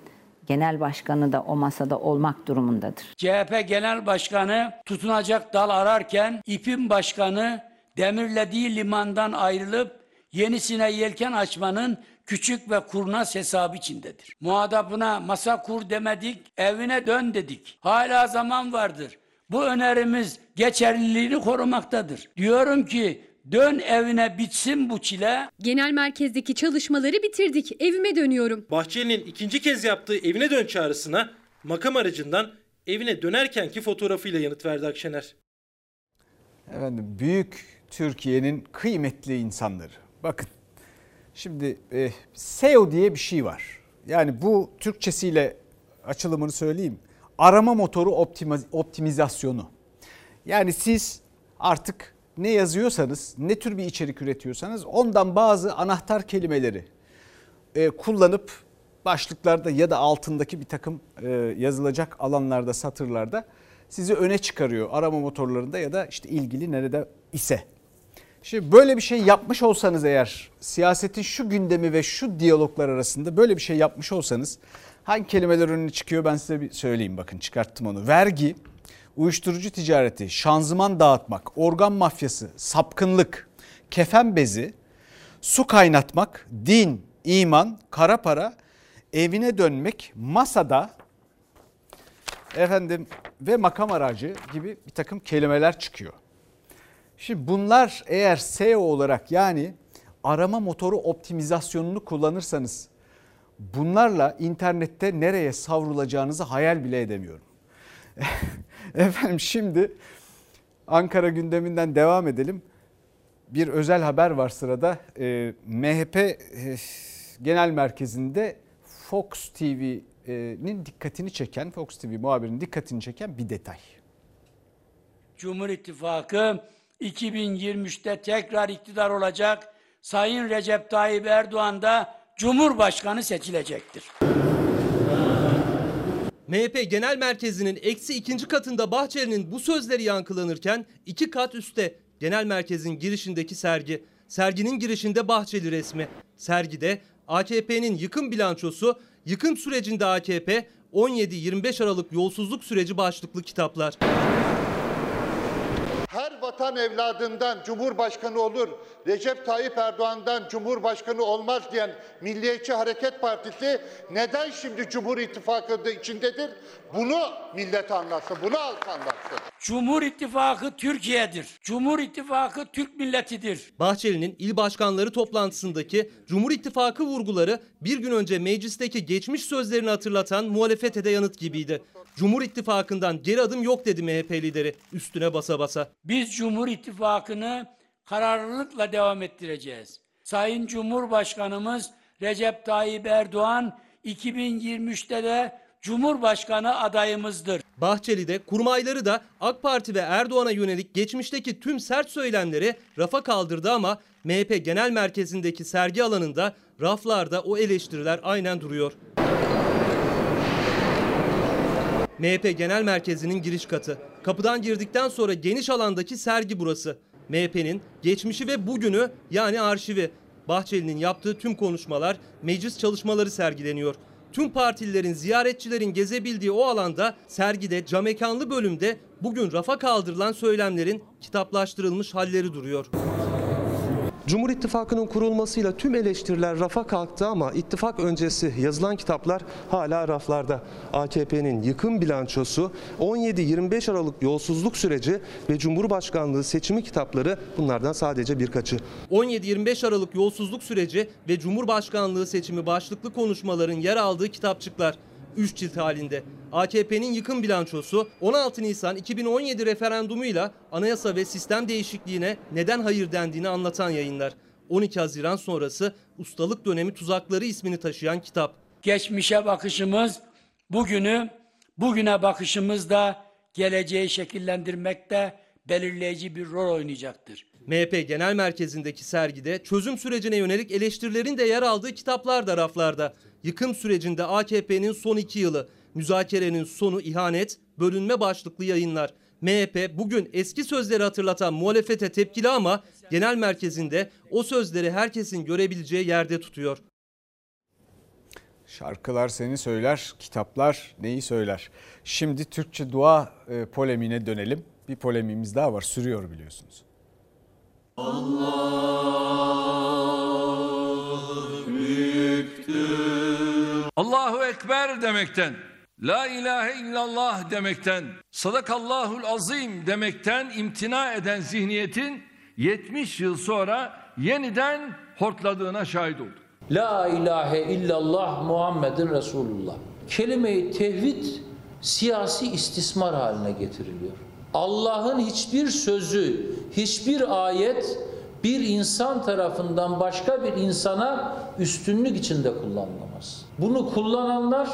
genel başkanı da o masada olmak durumundadır. CHP genel başkanı tutunacak dal ararken İP'in başkanı demirlediği limandan ayrılıp yenisine yelken açmanın küçük ve kurnaz hesabı içindedir. Muhatabına masa kur demedik, evine dön dedik. Hala zaman vardır. Bu önerimiz geçerliliğini korumaktadır. Diyorum ki dön evine bitsin bu çile. Genel merkezdeki çalışmaları bitirdik. Evime dönüyorum. Bahçeli'nin ikinci kez yaptığı evine dön çağrısına makam aracından evine dönerkenki fotoğrafıyla yanıt verdi Akşener. Efendim büyük Türkiye'nin kıymetli insanları. Bakın şimdi e, SEO diye bir şey var. Yani bu Türkçesiyle açılımını söyleyeyim. Arama motoru optimiz, optimizasyonu. Yani siz artık ne yazıyorsanız, ne tür bir içerik üretiyorsanız ondan bazı anahtar kelimeleri e, kullanıp başlıklarda ya da altındaki bir takım e, yazılacak alanlarda, satırlarda sizi öne çıkarıyor arama motorlarında ya da işte ilgili nerede ise. Şimdi böyle bir şey yapmış olsanız eğer siyasetin şu gündemi ve şu diyaloglar arasında böyle bir şey yapmış olsanız hangi kelimeler önüne çıkıyor ben size bir söyleyeyim bakın çıkarttım onu. Vergi, uyuşturucu ticareti, şanzıman dağıtmak, organ mafyası, sapkınlık, kefen bezi, su kaynatmak, din, iman, kara para, evine dönmek, masada efendim ve makam aracı gibi bir takım kelimeler çıkıyor. Şimdi bunlar eğer SEO olarak yani arama motoru optimizasyonunu kullanırsanız bunlarla internette nereye savrulacağınızı hayal bile edemiyorum. Efendim şimdi Ankara gündeminden devam edelim. Bir özel haber var sırada. E, MHP e, Genel Merkezi'nde Fox TV'nin dikkatini çeken, Fox TV muhabirinin dikkatini çeken bir detay. Cumhur İttifakı 2023'te tekrar iktidar olacak. Sayın Recep Tayyip Erdoğan da Cumhurbaşkanı seçilecektir. MHP Genel Merkezi'nin eksi ikinci katında Bahçeli'nin bu sözleri yankılanırken iki kat üstte Genel Merkez'in girişindeki sergi. Serginin girişinde Bahçeli resmi. Sergide AKP'nin yıkım bilançosu, yıkım sürecinde AKP, 17-25 Aralık yolsuzluk süreci başlıklı kitaplar. Her vatan evladından Cumhurbaşkanı olur, Recep Tayyip Erdoğan'dan Cumhurbaşkanı olmaz diyen Milliyetçi Hareket Partisi neden şimdi Cumhur İttifakı'nda içindedir? Bunu millet anlatsın, bunu halk anlatsın. Cumhur İttifakı Türkiye'dir. Cumhur İttifakı Türk milletidir. Bahçeli'nin il başkanları toplantısındaki Cumhur İttifakı vurguları bir gün önce meclisteki geçmiş sözlerini hatırlatan muhalefete de yanıt gibiydi. Cumhur İttifakı'ndan geri adım yok dedi MHP lideri üstüne basa basa. Biz Cumhur İttifakı'nı kararlılıkla devam ettireceğiz. Sayın Cumhurbaşkanımız Recep Tayyip Erdoğan 2023'te de Cumhurbaşkanı adayımızdır. Bahçeli de kurmayları da AK Parti ve Erdoğan'a yönelik geçmişteki tüm sert söylemleri rafa kaldırdı ama MHP Genel Merkezi'ndeki sergi alanında raflarda o eleştiriler aynen duruyor. MHP Genel Merkezi'nin giriş katı. Kapıdan girdikten sonra geniş alandaki sergi burası. MHP'nin geçmişi ve bugünü yani arşivi. Bahçeli'nin yaptığı tüm konuşmalar, meclis çalışmaları sergileniyor. Tüm partililerin, ziyaretçilerin gezebildiği o alanda sergide camekanlı bölümde bugün rafa kaldırılan söylemlerin kitaplaştırılmış halleri duruyor. Cumhur İttifakı'nın kurulmasıyla tüm eleştiriler rafa kalktı ama ittifak öncesi yazılan kitaplar hala raflarda. AKP'nin yıkım bilançosu, 17-25 Aralık yolsuzluk süreci ve Cumhurbaşkanlığı seçimi kitapları bunlardan sadece birkaçı. 17-25 Aralık yolsuzluk süreci ve Cumhurbaşkanlığı seçimi başlıklı konuşmaların yer aldığı kitapçıklar. 3 cilt halinde. AKP'nin yıkım bilançosu 16 Nisan 2017 referandumuyla anayasa ve sistem değişikliğine neden hayır dendiğini anlatan yayınlar. 12 Haziran sonrası ustalık dönemi tuzakları ismini taşıyan kitap. Geçmişe bakışımız, bugünü, bugüne bakışımız da geleceği şekillendirmekte belirleyici bir rol oynayacaktır. MHP Genel Merkezi'ndeki sergide çözüm sürecine yönelik eleştirilerin de yer aldığı kitaplar da raflarda. Yıkım sürecinde AKP'nin son iki yılı, müzakerenin sonu ihanet, bölünme başlıklı yayınlar. MHP bugün eski sözleri hatırlatan muhalefete tepkili ama genel merkezinde o sözleri herkesin görebileceği yerde tutuyor. Şarkılar seni söyler, kitaplar neyi söyler? Şimdi Türkçe dua e, polemiğine dönelim. Bir polemimiz daha var, sürüyor biliyorsunuz. Allahu Ekber demekten, La ilahe illallah demekten, Sadakallahul azim demekten imtina eden zihniyetin 70 yıl sonra yeniden hortladığına şahit olduk. La ilahe illallah Muhammedin Resulullah. Kelime-i tevhid siyasi istismar haline getiriliyor. Allah'ın hiçbir sözü, hiçbir ayet bir insan tarafından başka bir insana üstünlük içinde kullanılamaz. Bunu kullananlar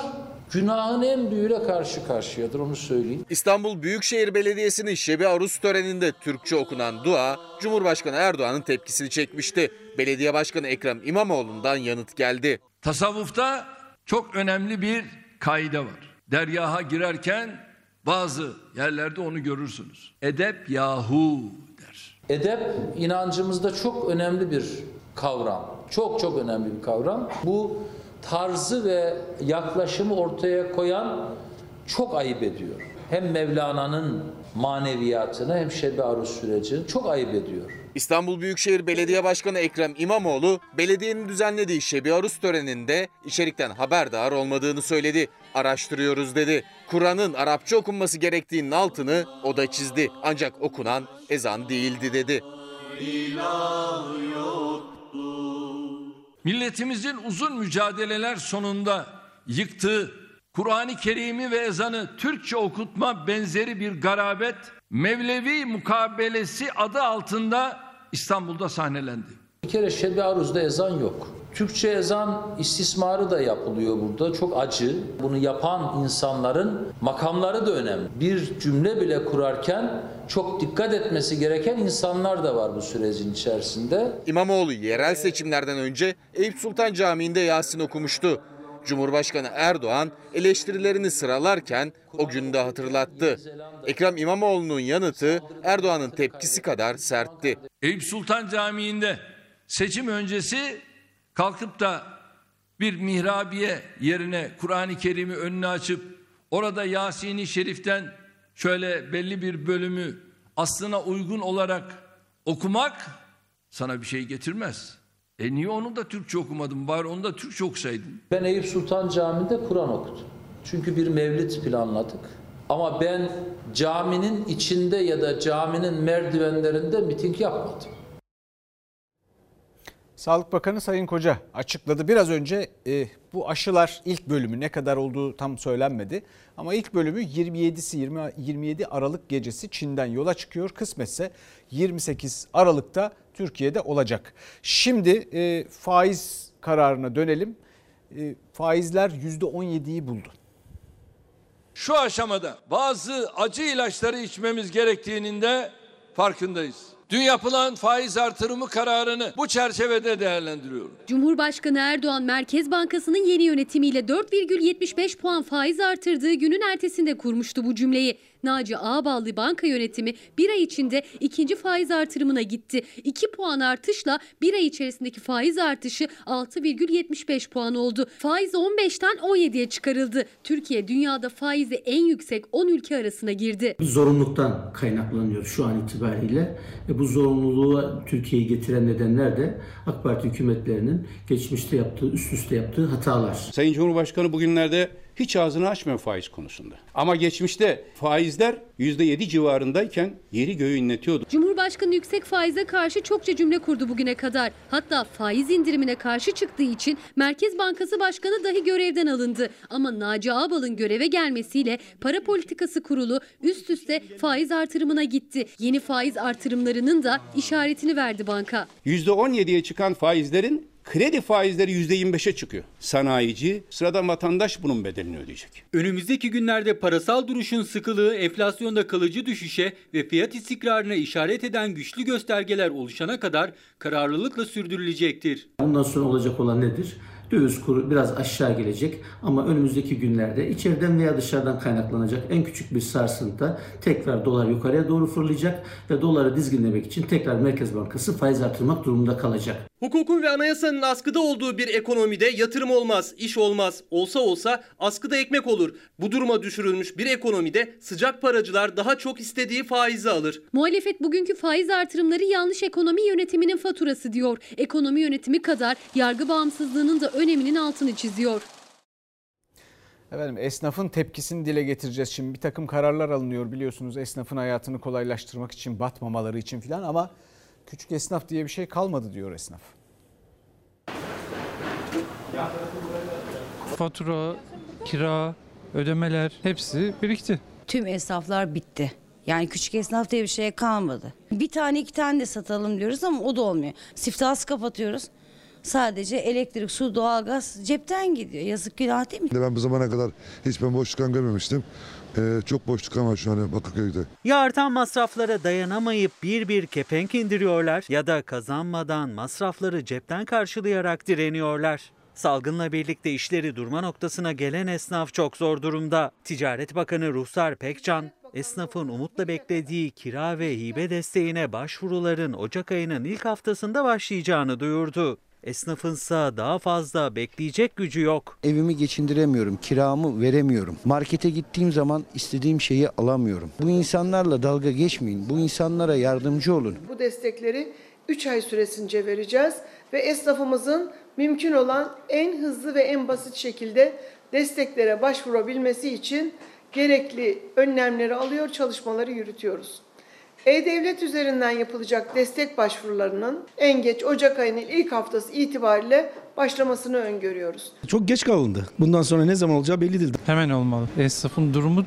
günahın en büyüğüyle karşı karşıyadır onu söyleyeyim. İstanbul Büyükşehir Belediyesi'nin Şebi Arus töreninde Türkçe okunan dua, Cumhurbaşkanı Erdoğan'ın tepkisini çekmişti. Belediye Başkanı Ekrem İmamoğlu'ndan yanıt geldi. Tasavvufta çok önemli bir kaide var. Deryaha girerken bazı yerlerde onu görürsünüz. Edep yahu der. Edep inancımızda çok önemli bir kavram. Çok çok önemli bir kavram. Bu tarzı ve yaklaşımı ortaya koyan çok ayıp ediyor. Hem Mevlana'nın maneviyatını hem Şebi Arus sürecini çok ayıp ediyor. İstanbul Büyükşehir Belediye Başkanı Ekrem İmamoğlu, belediyenin düzenlediği Şebi Arus töreninde içerikten haberdar olmadığını söyledi. Araştırıyoruz dedi. Kur'an'ın Arapça okunması gerektiğinin altını o da çizdi. Ancak okunan ezan değildi dedi. Milletimizin uzun mücadeleler sonunda yıktığı Kur'an-ı Kerim'i ve ezanı Türkçe okutma benzeri bir garabet Mevlevi mukabelesi adı altında İstanbul'da sahnelendi. Bir kere Şebi Aruz'da ezan yok. Türkçe ezan istismarı da yapılıyor burada. Çok acı. Bunu yapan insanların makamları da önemli. Bir cümle bile kurarken çok dikkat etmesi gereken insanlar da var bu sürecin içerisinde. İmamoğlu yerel seçimlerden önce Eyüp Sultan Camii'nde Yasin okumuştu. Cumhurbaşkanı Erdoğan eleştirilerini sıralarken o günü de hatırlattı. Ekrem İmamoğlu'nun yanıtı Erdoğan'ın tepkisi kadar sertti. Eyüp Sultan Camii'nde seçim öncesi kalkıp da bir mihrabiye yerine Kur'an-ı Kerim'i önüne açıp orada Yasin-i Şerif'ten şöyle belli bir bölümü aslına uygun olarak okumak sana bir şey getirmez. E niye onu da Türkçe okumadın? Bari onu da Türkçe okusaydın. Ben Eyüp Sultan Camii'nde Kur'an okudum. Çünkü bir mevlid planladık. Ama ben caminin içinde ya da caminin merdivenlerinde miting yapmadım. Sağlık Bakanı Sayın Koca açıkladı. Biraz önce e, bu aşılar ilk bölümü ne kadar olduğu tam söylenmedi. Ama ilk bölümü 27'si 20, 27 Aralık gecesi Çin'den yola çıkıyor. Kısmetse 28 Aralık'ta Türkiye'de olacak. Şimdi e, faiz kararına dönelim. E, faizler %17'yi buldu. Şu aşamada bazı acı ilaçları içmemiz gerektiğinin de farkındayız. Dün yapılan faiz artırımı kararını bu çerçevede değerlendiriyorum. Cumhurbaşkanı Erdoğan Merkez Bankası'nın yeni yönetimiyle 4,75 puan faiz artırdığı günün ertesinde kurmuştu bu cümleyi. Naci Ağballı banka yönetimi bir ay içinde ikinci faiz artırımına gitti. 2 puan artışla bir ay içerisindeki faiz artışı 6,75 puan oldu. Faiz 15'ten 17'ye çıkarıldı. Türkiye dünyada faizi en yüksek 10 ülke arasına girdi. Zorunluluktan kaynaklanıyor şu an itibariyle. Ve bu zorunluluğu Türkiye'yi getiren nedenler de AK Parti hükümetlerinin geçmişte yaptığı, üst üste yaptığı hatalar. Sayın Cumhurbaşkanı bugünlerde hiç ağzını açmıyor faiz konusunda. Ama geçmişte faizler %7 civarındayken yeri göğü inletiyordu. Cumhurbaşkanı yüksek faize karşı çokça cümle kurdu bugüne kadar. Hatta faiz indirimine karşı çıktığı için Merkez Bankası Başkanı dahi görevden alındı. Ama Naci Ağbal'ın göreve gelmesiyle Para Politikası Kurulu üst üste faiz artırımına gitti. Yeni faiz artırımlarının da işaretini verdi banka. %17'ye çıkan faizlerin kredi faizleri %25'e çıkıyor. Sanayici, sıradan vatandaş bunun bedelini ödeyecek. Önümüzdeki günlerde parasal duruşun sıkılığı, enflasyonda kalıcı düşüşe ve fiyat istikrarına işaret eden güçlü göstergeler oluşana kadar kararlılıkla sürdürülecektir. Bundan sonra olacak olan nedir? Döviz kuru biraz aşağı gelecek ama önümüzdeki günlerde içeriden veya dışarıdan kaynaklanacak en küçük bir sarsıntı tekrar dolar yukarıya doğru fırlayacak ve doları dizginlemek için tekrar Merkez Bankası faiz artırmak durumunda kalacak. Hukukun ve anayasanın askıda olduğu bir ekonomide yatırım olmaz, iş olmaz. Olsa olsa askıda ekmek olur. Bu duruma düşürülmüş bir ekonomide sıcak paracılar daha çok istediği faizi alır. Muhalefet bugünkü faiz artırımları yanlış ekonomi yönetiminin faturası diyor. Ekonomi yönetimi kadar yargı bağımsızlığının da öneminin altını çiziyor. Efendim esnafın tepkisini dile getireceğiz. Şimdi bir takım kararlar alınıyor biliyorsunuz esnafın hayatını kolaylaştırmak için, batmamaları için filan ama küçük esnaf diye bir şey kalmadı diyor esnaf. Fatura, kira, ödemeler hepsi birikti. Tüm esnaflar bitti. Yani küçük esnaf diye bir şey kalmadı. Bir tane iki tane de satalım diyoruz ama o da olmuyor. Siftahsı kapatıyoruz. Sadece elektrik, su, doğalgaz cepten gidiyor. Yazık günah değil mi? Ben bu zamana kadar hiç ben boşluk görmemiştim. Ee, çok boşluk ama şu an Bakırköy'de. Ya artan masraflara dayanamayıp bir bir kepenk indiriyorlar ya da kazanmadan masrafları cepten karşılayarak direniyorlar. Salgınla birlikte işleri durma noktasına gelen esnaf çok zor durumda. Ticaret Bakanı Ruhsar Pekcan, esnafın umutla beklediği kira ve hibe desteğine başvuruların Ocak ayının ilk haftasında başlayacağını duyurdu. Esnafınsa daha fazla bekleyecek gücü yok. Evimi geçindiremiyorum, kiramı veremiyorum. Markete gittiğim zaman istediğim şeyi alamıyorum. Bu insanlarla dalga geçmeyin, bu insanlara yardımcı olun. Bu destekleri 3 ay süresince vereceğiz ve esnafımızın mümkün olan en hızlı ve en basit şekilde desteklere başvurabilmesi için gerekli önlemleri alıyor, çalışmaları yürütüyoruz. E-Devlet üzerinden yapılacak destek başvurularının en geç Ocak ayının ilk haftası itibariyle başlamasını öngörüyoruz. Çok geç kalındı. Bundan sonra ne zaman olacağı belli değil. Hemen olmalı. Esnafın durumu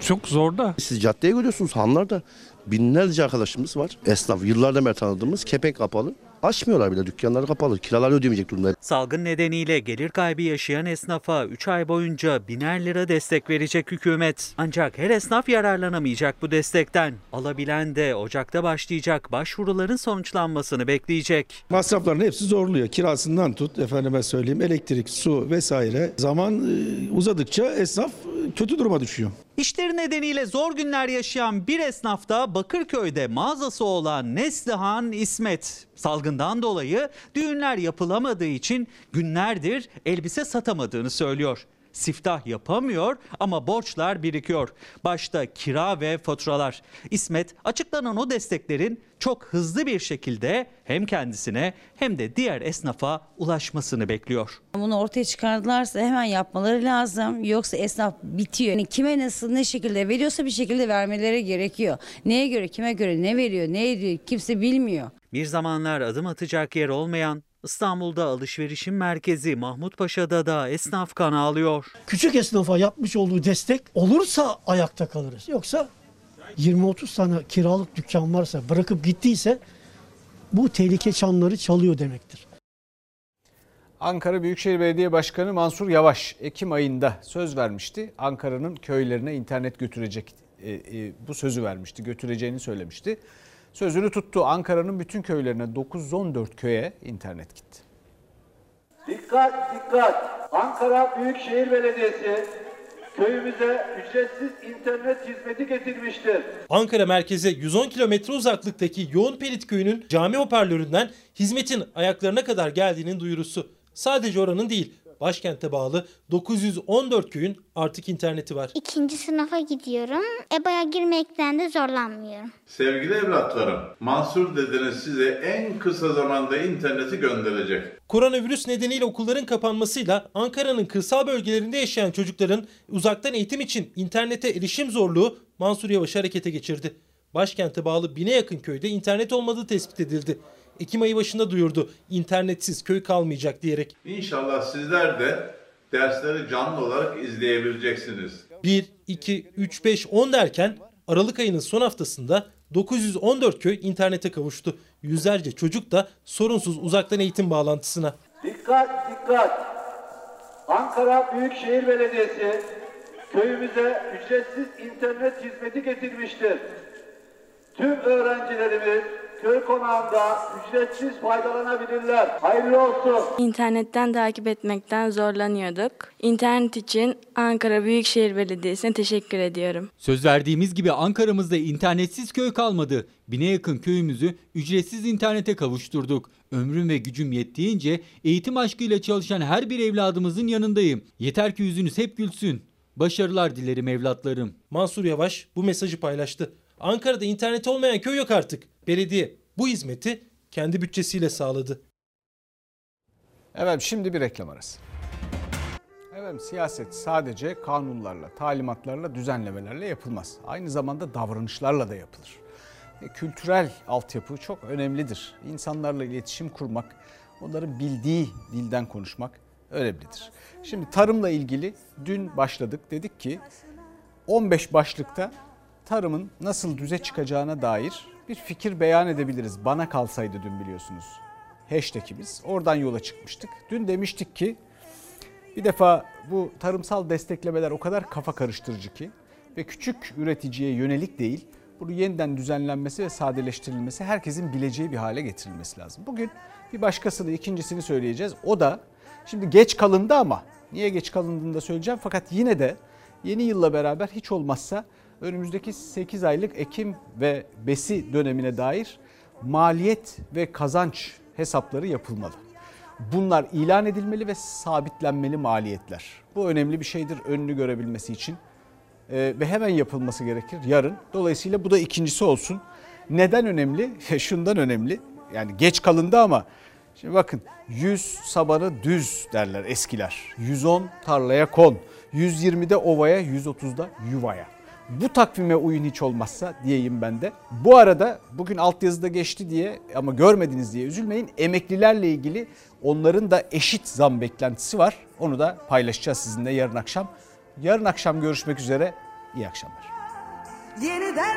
çok zor da. Siz caddeye görüyorsunuz hanlarda binlerce arkadaşımız var. Esnaf yıllardan beri tanıdığımız kepek kapalı. Açmıyorlar bile dükkanları kapalı. Kiraları ödeyemeyecek durumda. Salgın nedeniyle gelir kaybı yaşayan esnafa 3 ay boyunca biner lira destek verecek hükümet. Ancak her esnaf yararlanamayacak bu destekten. Alabilen de Ocak'ta başlayacak başvuruların sonuçlanmasını bekleyecek. Masrafların hepsi zorluyor. Kirasından tut efendime söyleyeyim elektrik, su vesaire. Zaman e, uzadıkça esnaf kötü duruma düşüyor. İşleri nedeniyle zor günler yaşayan bir esnaf da Bakırköy'de mağazası olan Neslihan İsmet. Salgından dolayı düğünler yapılamadığı için günlerdir elbise satamadığını söylüyor. Siftah yapamıyor ama borçlar birikiyor. Başta kira ve faturalar. İsmet açıklanan o desteklerin çok hızlı bir şekilde hem kendisine hem de diğer esnafa ulaşmasını bekliyor. Bunu ortaya çıkardılarsa hemen yapmaları lazım. Yoksa esnaf bitiyor. Yani kime nasıl ne şekilde veriyorsa bir şekilde vermeleri gerekiyor. Neye göre kime göre ne veriyor ne ediyor kimse bilmiyor. Bir zamanlar adım atacak yer olmayan İstanbul'da alışverişin merkezi Mahmutpaşa'da da esnaf kan ağlıyor. Küçük esnafa yapmış olduğu destek olursa ayakta kalırız. Yoksa 20-30 tane kiralık dükkan varsa bırakıp gittiyse bu tehlike çanları çalıyor demektir. Ankara Büyükşehir Belediye Başkanı Mansur Yavaş Ekim ayında söz vermişti. Ankara'nın köylerine internet götürecek e, e, bu sözü vermişti, götüreceğini söylemişti. Sözünü tuttu. Ankara'nın bütün köylerine 914 köye internet gitti. Dikkat dikkat! Ankara Büyükşehir Belediyesi köyümüze ücretsiz internet hizmeti getirmiştir. Ankara merkeze 110 kilometre uzaklıktaki Yoğun Perit köyünün cami hoparlöründen hizmetin ayaklarına kadar geldiğinin duyurusu. Sadece oranın değil, başkente bağlı 914 köyün artık interneti var. İkinci sınıfa gidiyorum. EBA'ya girmekten de zorlanmıyorum. Sevgili evlatlarım, Mansur dedeniz size en kısa zamanda interneti gönderecek. Koronavirüs nedeniyle okulların kapanmasıyla Ankara'nın kırsal bölgelerinde yaşayan çocukların uzaktan eğitim için internete erişim zorluğu Mansur Yavaş harekete geçirdi. Başkente bağlı bine yakın köyde internet olmadığı tespit edildi. Ekim ayı başında duyurdu internetsiz köy kalmayacak diyerek. İnşallah sizler de dersleri canlı olarak izleyebileceksiniz. 1, 2, 3, 5, 10 derken Aralık ayının son haftasında 914 köy internete kavuştu. Yüzlerce çocuk da sorunsuz uzaktan eğitim bağlantısına. Dikkat dikkat! Ankara Büyükşehir Belediyesi köyümüze ücretsiz internet hizmeti getirmiştir. Tüm öğrencilerimiz köy konağında ücretsiz faydalanabilirler. Hayırlı olsun. İnternetten takip etmekten zorlanıyorduk. İnternet için Ankara Büyükşehir Belediyesi'ne teşekkür ediyorum. Söz verdiğimiz gibi Ankara'mızda internetsiz köy kalmadı. Bine yakın köyümüzü ücretsiz internete kavuşturduk. Ömrüm ve gücüm yettiğince eğitim aşkıyla çalışan her bir evladımızın yanındayım. Yeter ki yüzünüz hep gülsün. Başarılar dilerim evlatlarım. Mansur Yavaş bu mesajı paylaştı. Ankara'da internet olmayan köy yok artık. Belediye bu hizmeti kendi bütçesiyle sağladı. Efendim şimdi bir reklam arası. Efendim siyaset sadece kanunlarla, talimatlarla, düzenlemelerle yapılmaz. Aynı zamanda davranışlarla da yapılır. E, kültürel altyapı çok önemlidir. İnsanlarla iletişim kurmak, onların bildiği dilden konuşmak önemlidir. Şimdi tarımla ilgili dün başladık. Dedik ki 15 başlıkta tarımın nasıl düze çıkacağına dair bir fikir beyan edebiliriz. Bana kalsaydı dün biliyorsunuz hashtagimiz. Oradan yola çıkmıştık. Dün demiştik ki bir defa bu tarımsal desteklemeler o kadar kafa karıştırıcı ki ve küçük üreticiye yönelik değil. Bunu yeniden düzenlenmesi ve sadeleştirilmesi herkesin bileceği bir hale getirilmesi lazım. Bugün bir başkasını ikincisini söyleyeceğiz. O da şimdi geç kalındı ama niye geç kalındığını da söyleyeceğim. Fakat yine de yeni yılla beraber hiç olmazsa önümüzdeki 8 aylık Ekim ve Besi dönemine dair maliyet ve kazanç hesapları yapılmalı. Bunlar ilan edilmeli ve sabitlenmeli maliyetler. Bu önemli bir şeydir önünü görebilmesi için ee, ve hemen yapılması gerekir yarın. Dolayısıyla bu da ikincisi olsun. Neden önemli? Şundan önemli. Yani geç kalındı ama şimdi bakın 100 sabanı düz derler eskiler. 110 tarlaya kon. 120'de ovaya, 130'da yuvaya. Bu takvime uyun hiç olmazsa diyeyim ben de. Bu arada bugün altyazıda geçti diye ama görmediniz diye üzülmeyin. Emeklilerle ilgili onların da eşit zam beklentisi var. Onu da paylaşacağız sizinle yarın akşam. Yarın akşam görüşmek üzere. İyi akşamlar. Yeniden